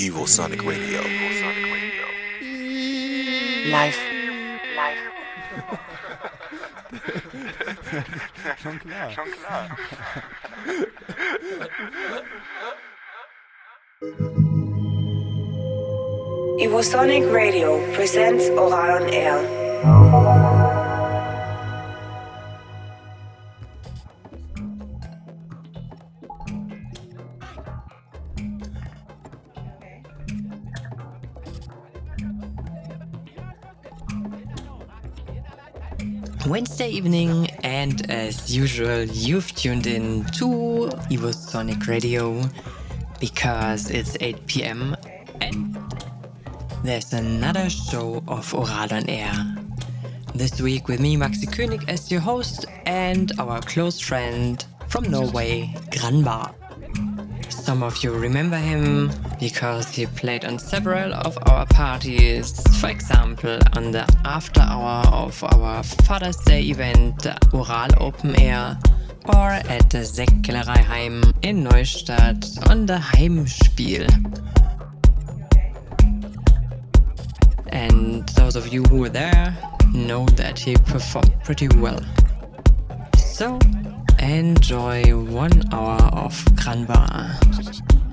Evosonic Radio. Live. Live. Schon klar. Schon klar. Evosonic Radio presents Ohral on Air. Wednesday evening, and as usual, you've tuned in to Evosonic Radio because it's 8 pm and there's another show of Ohral on Air. This week with me, Maxie König, as your host, and our close friend from Norway, Granbar. Some of you remember him because he played on several of our parties, for example, on the after hour of our Father's Day event, the Ohral Open Air, or at the Sektkellerei in Neustadt on the Heimspiel. And those of you who were there know that he performed pretty well. So, enjoy one hour of Granbar.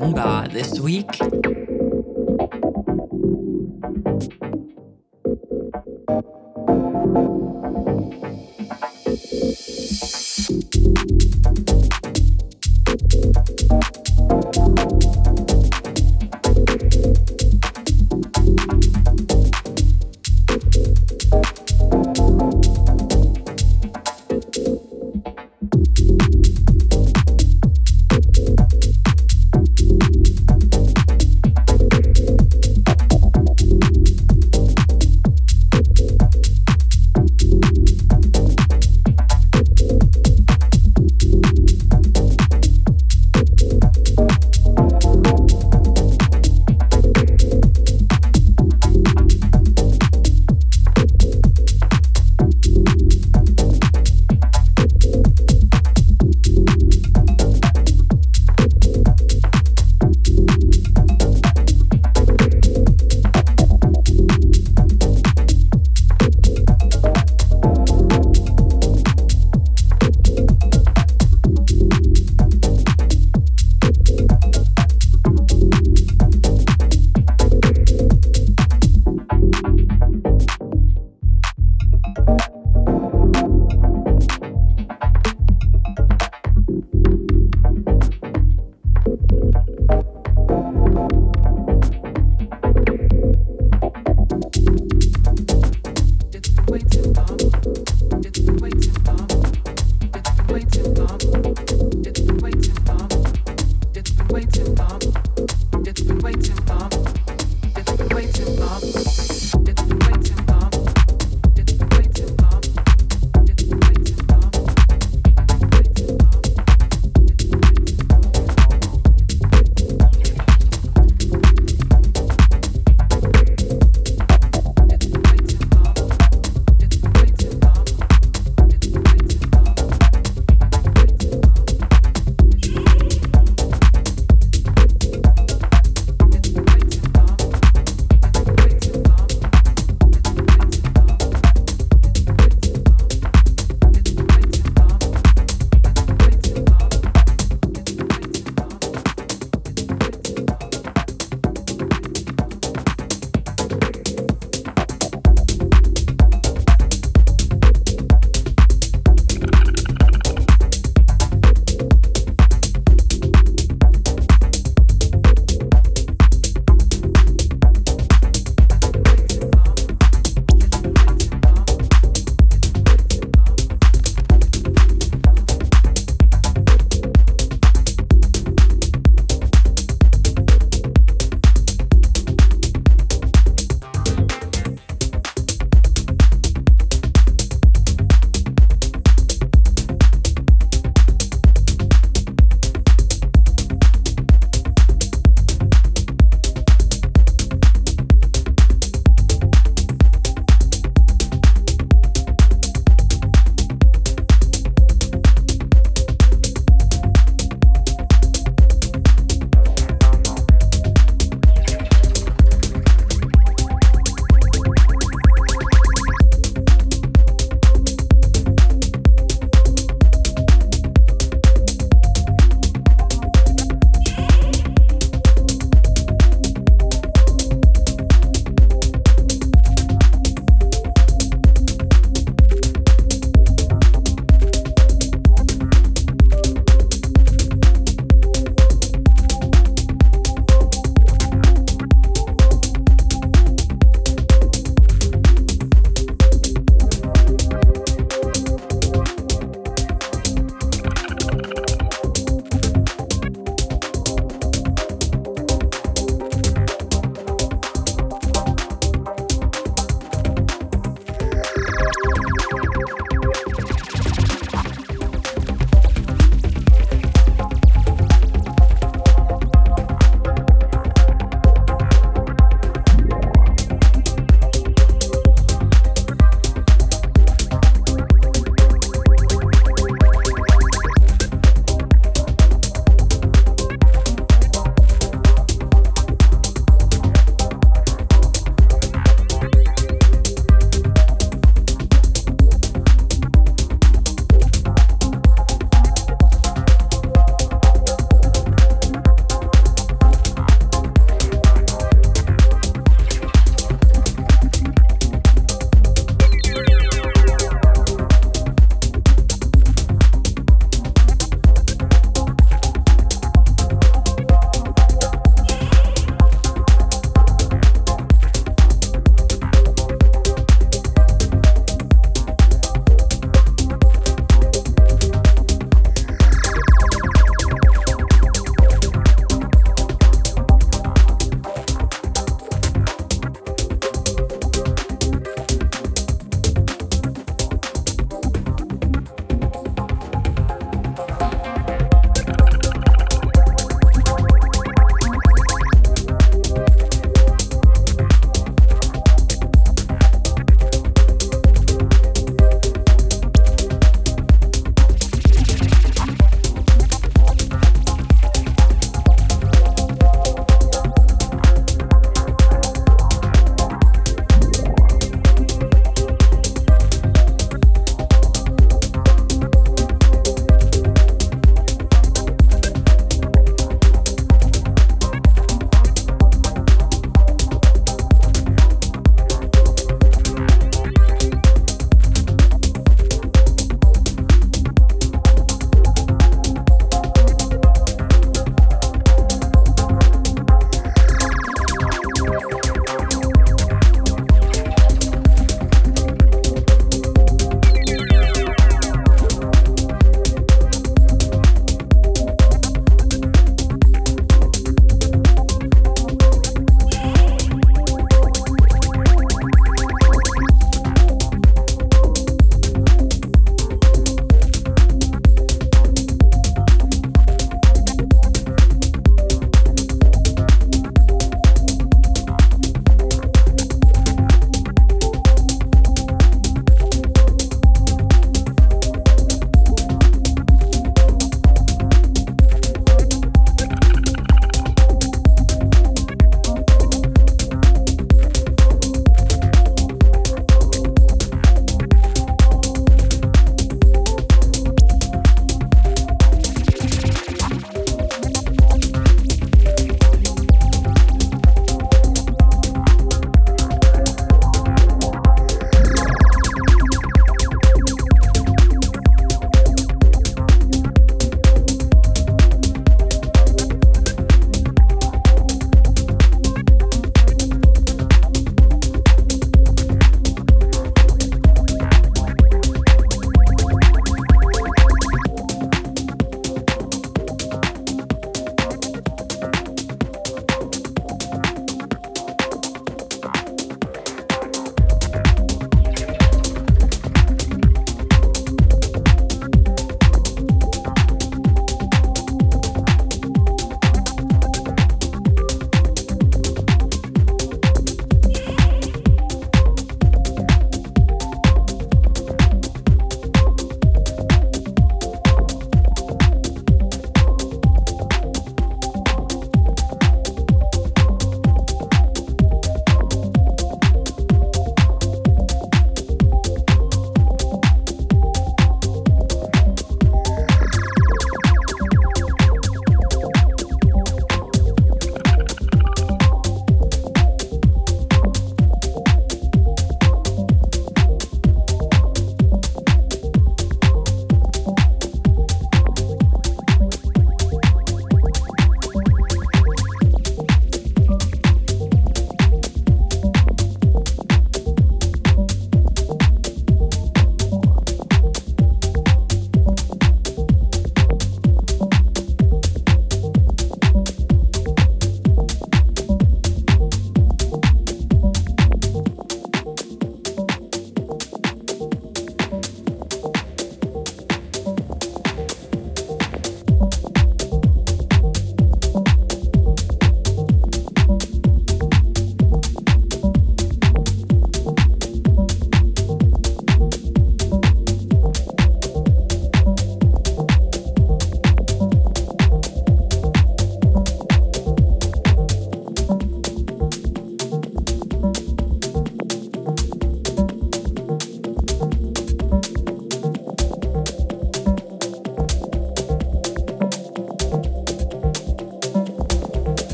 By this week.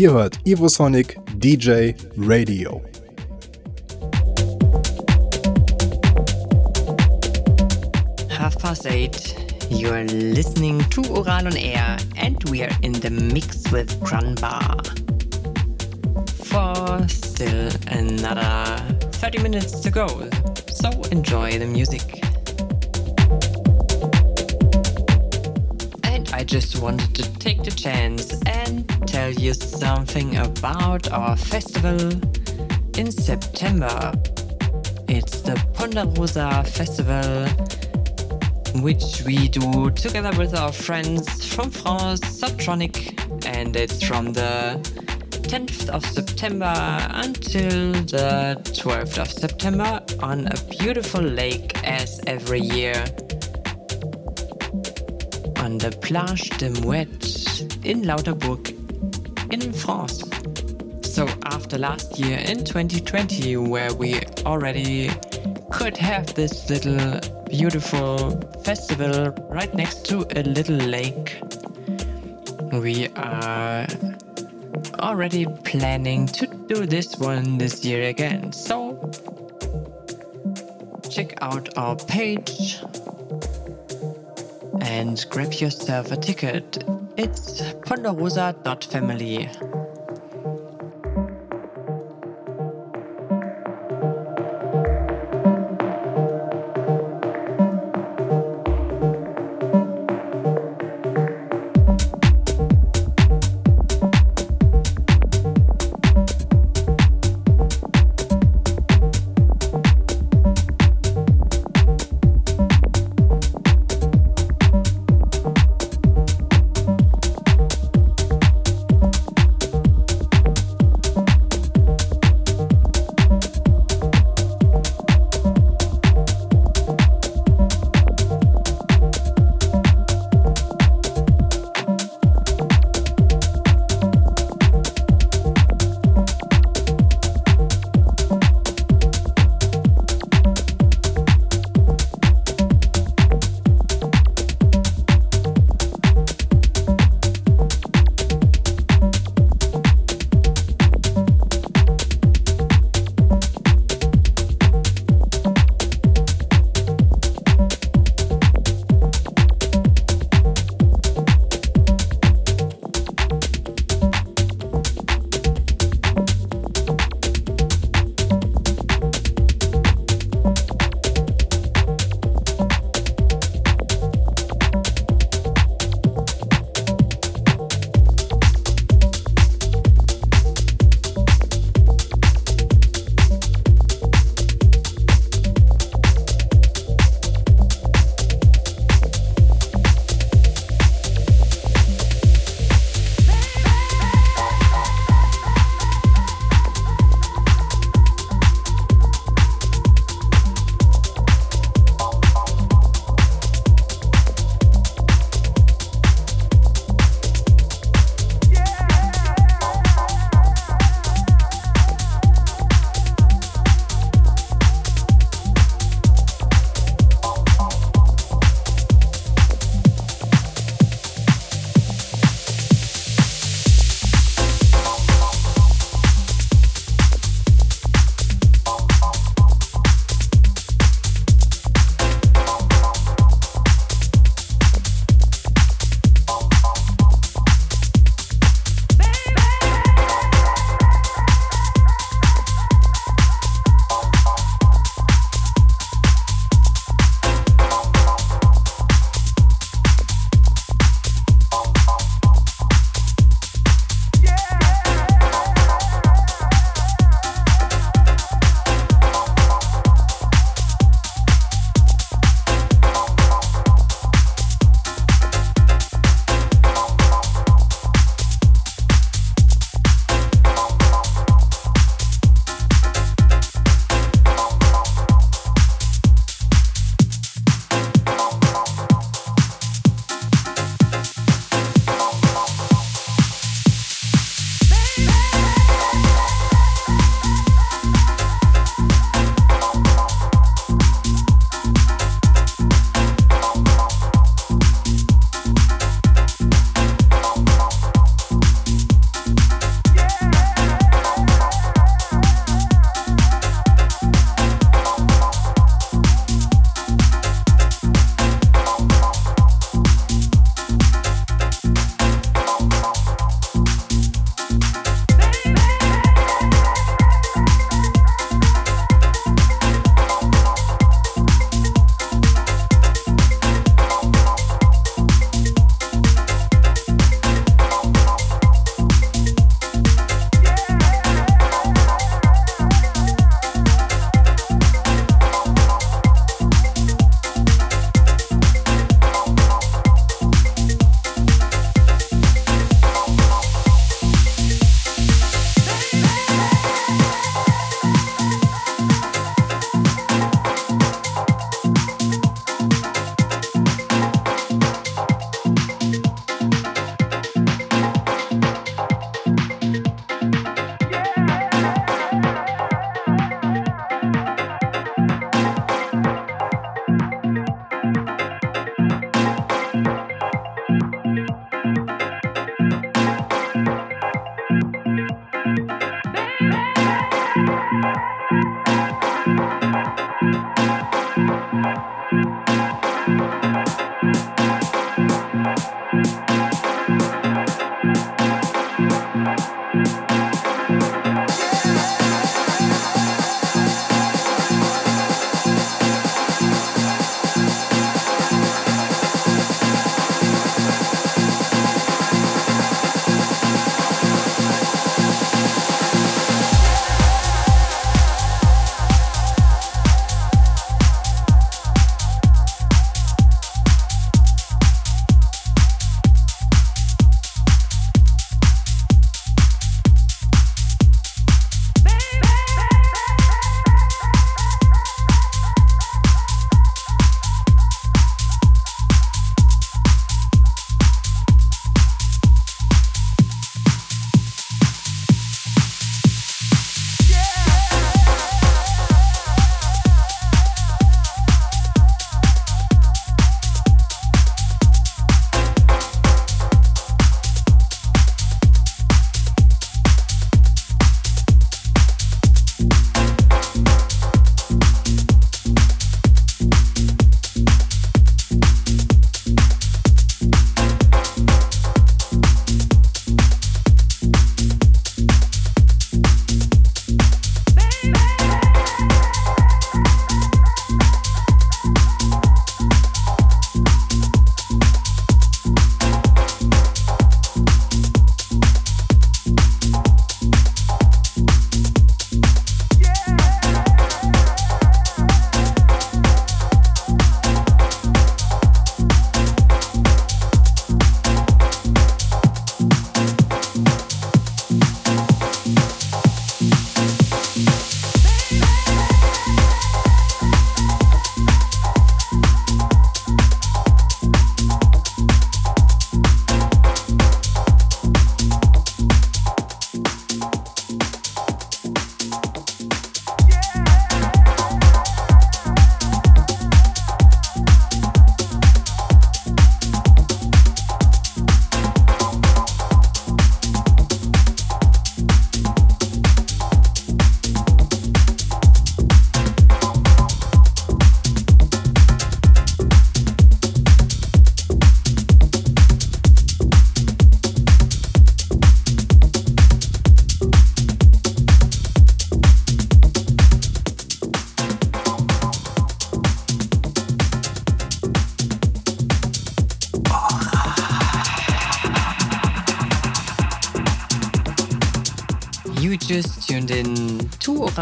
Ihr hört Evosonic DJ Radio. Half past eight. You are listening to Ohral on Air, and we are in the mix with Granbar. For still another 30 minutes to go, so enjoy the music. And I just wanted to take the chance tell you something about our festival in September. It's the Ponderosa Festival which we do together with our friends from France, Subtronic, and it's from the 10th of September until the 12th of September on a beautiful lake as every year on the Plage de Mouette in Lauterbourg France. So after last year in 2020 where we already could have this little beautiful festival right next to a little lake. We are already planning to do this one this year again. So check out our page and grab yourself a ticket. It's ponderosa.family.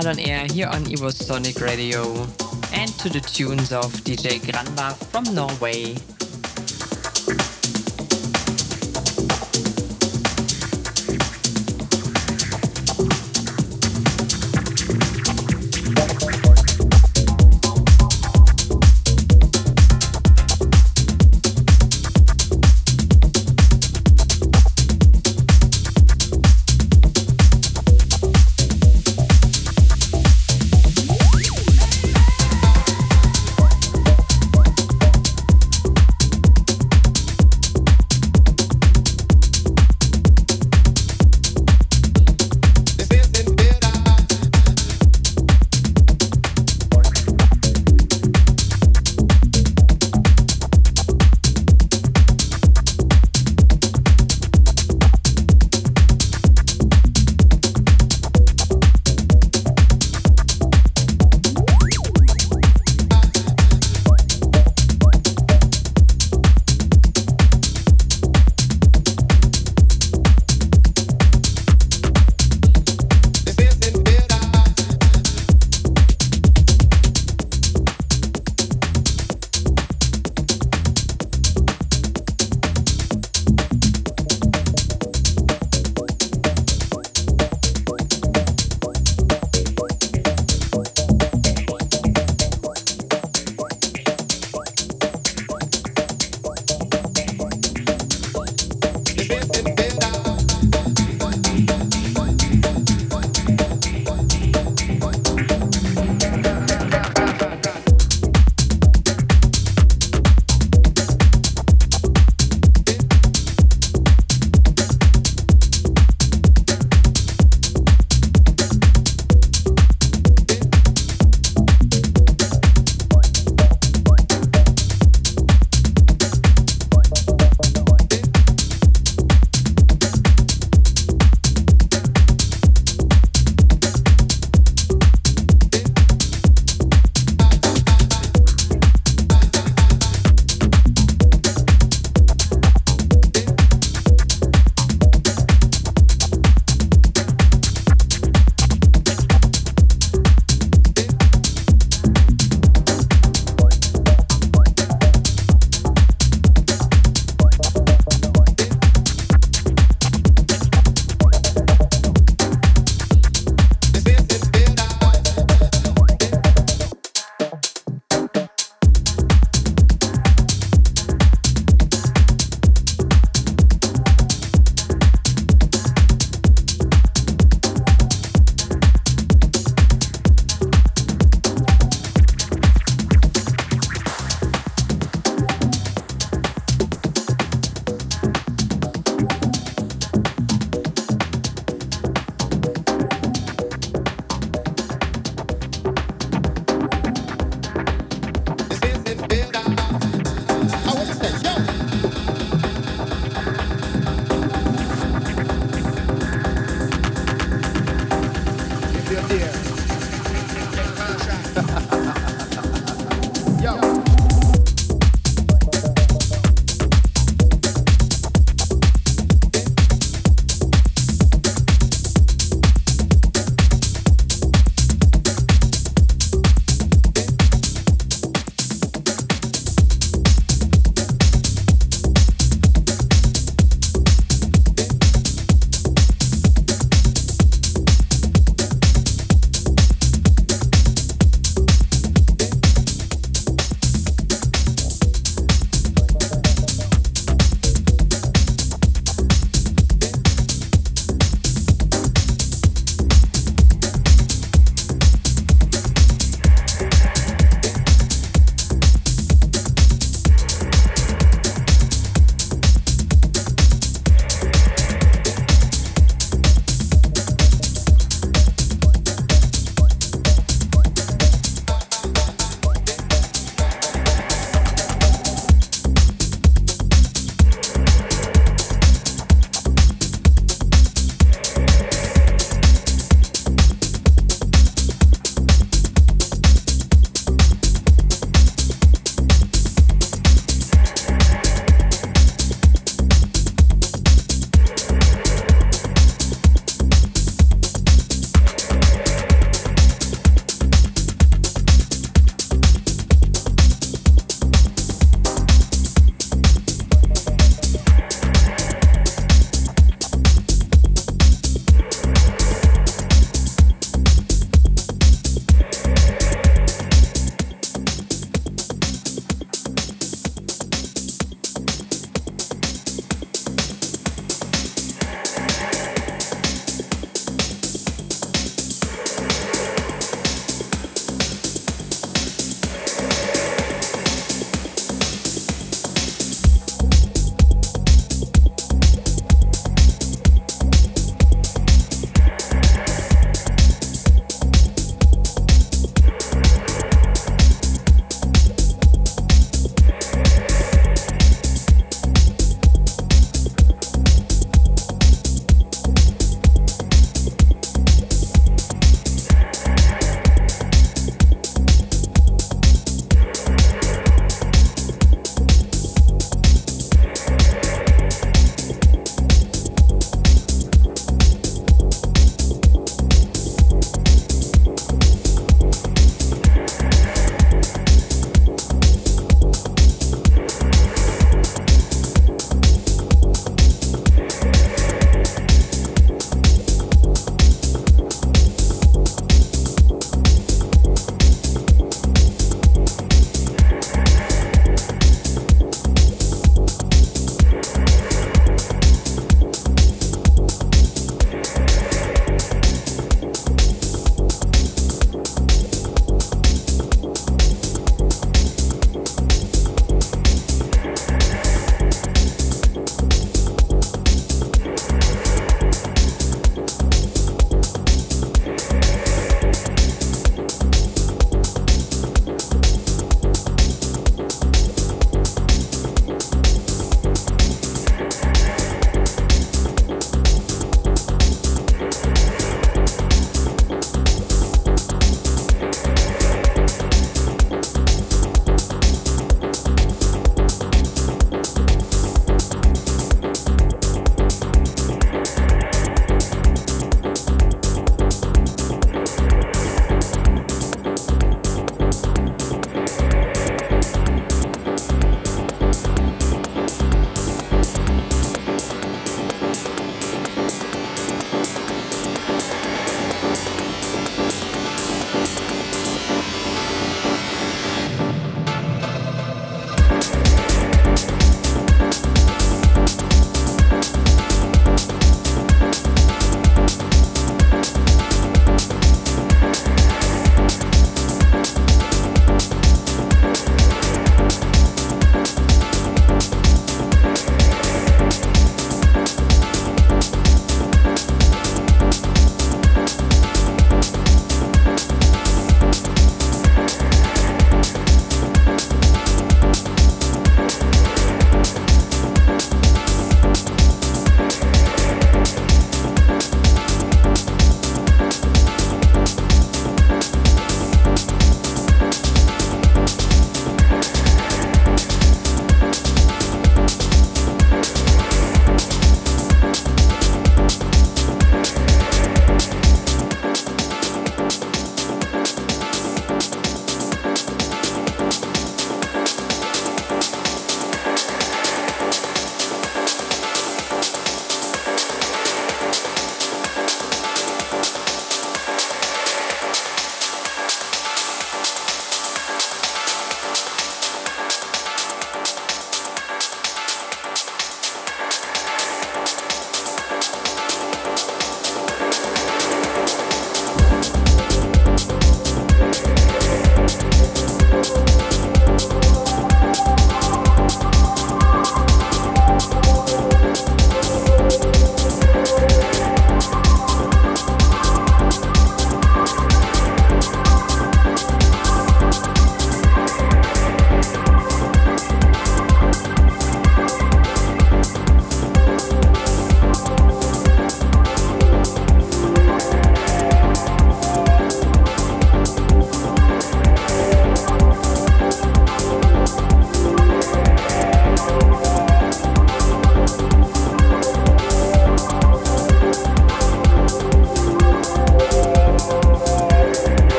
Ohral on air here on Evosonic Radio and to the tunes of DJ Granbar from Norway.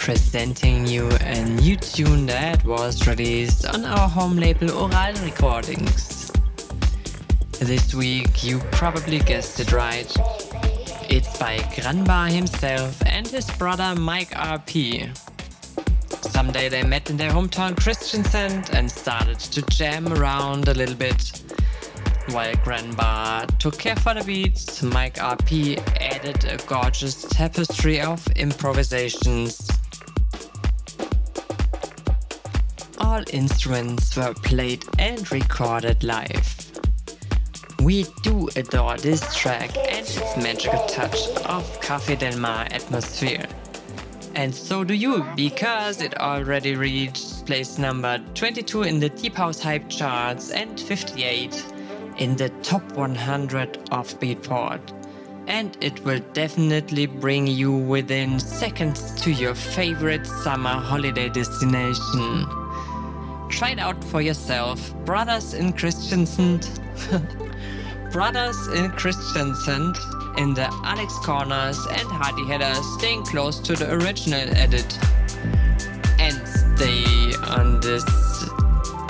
Presenting you a new tune that was released on our home label Ohral Recordings. This week, you probably guessed it right. It's by Granbar himself and his brother Mike RP. Someday they met in their hometown Kristiansand and started to jam around a little bit. While Granbar took care for the beats, Mike RP added a gorgeous tapestry of improvisations all instruments were played and recorded live. We do adore this track and its magical touch of Café Del Mar atmosphere. And so do you, because it already reached place number 22 in the Deep House Hype charts and 58 in the top 100 of Beatport. And it will definitely bring you within seconds to your favorite summer holiday destination. Try it out for yourself. Brothers in Kristiansand. Brothers in Kristiansand in the Alex corners and Hardy Heller's staying close to the original edit. And stay on this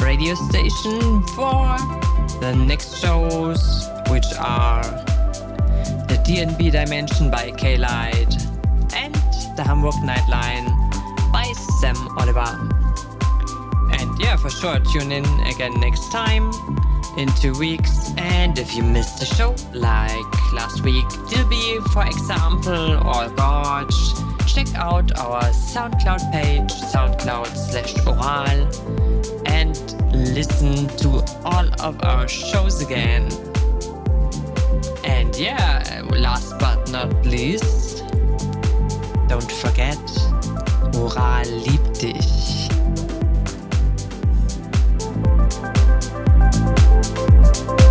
radio station for the next shows, which are the DNB Dimension by K Light and the Hamburg Nightline by Sam Oliver. Yeah, for sure, tune in again next time in two weeks. And if you missed the show, like last week, Dilby, for example, oh or Gorge, check out our SoundCloud page, SoundCloud slash Ohral, and listen to all of our shows again. And yeah, last but not least, don't forget, Ohral liebt dich. On Air.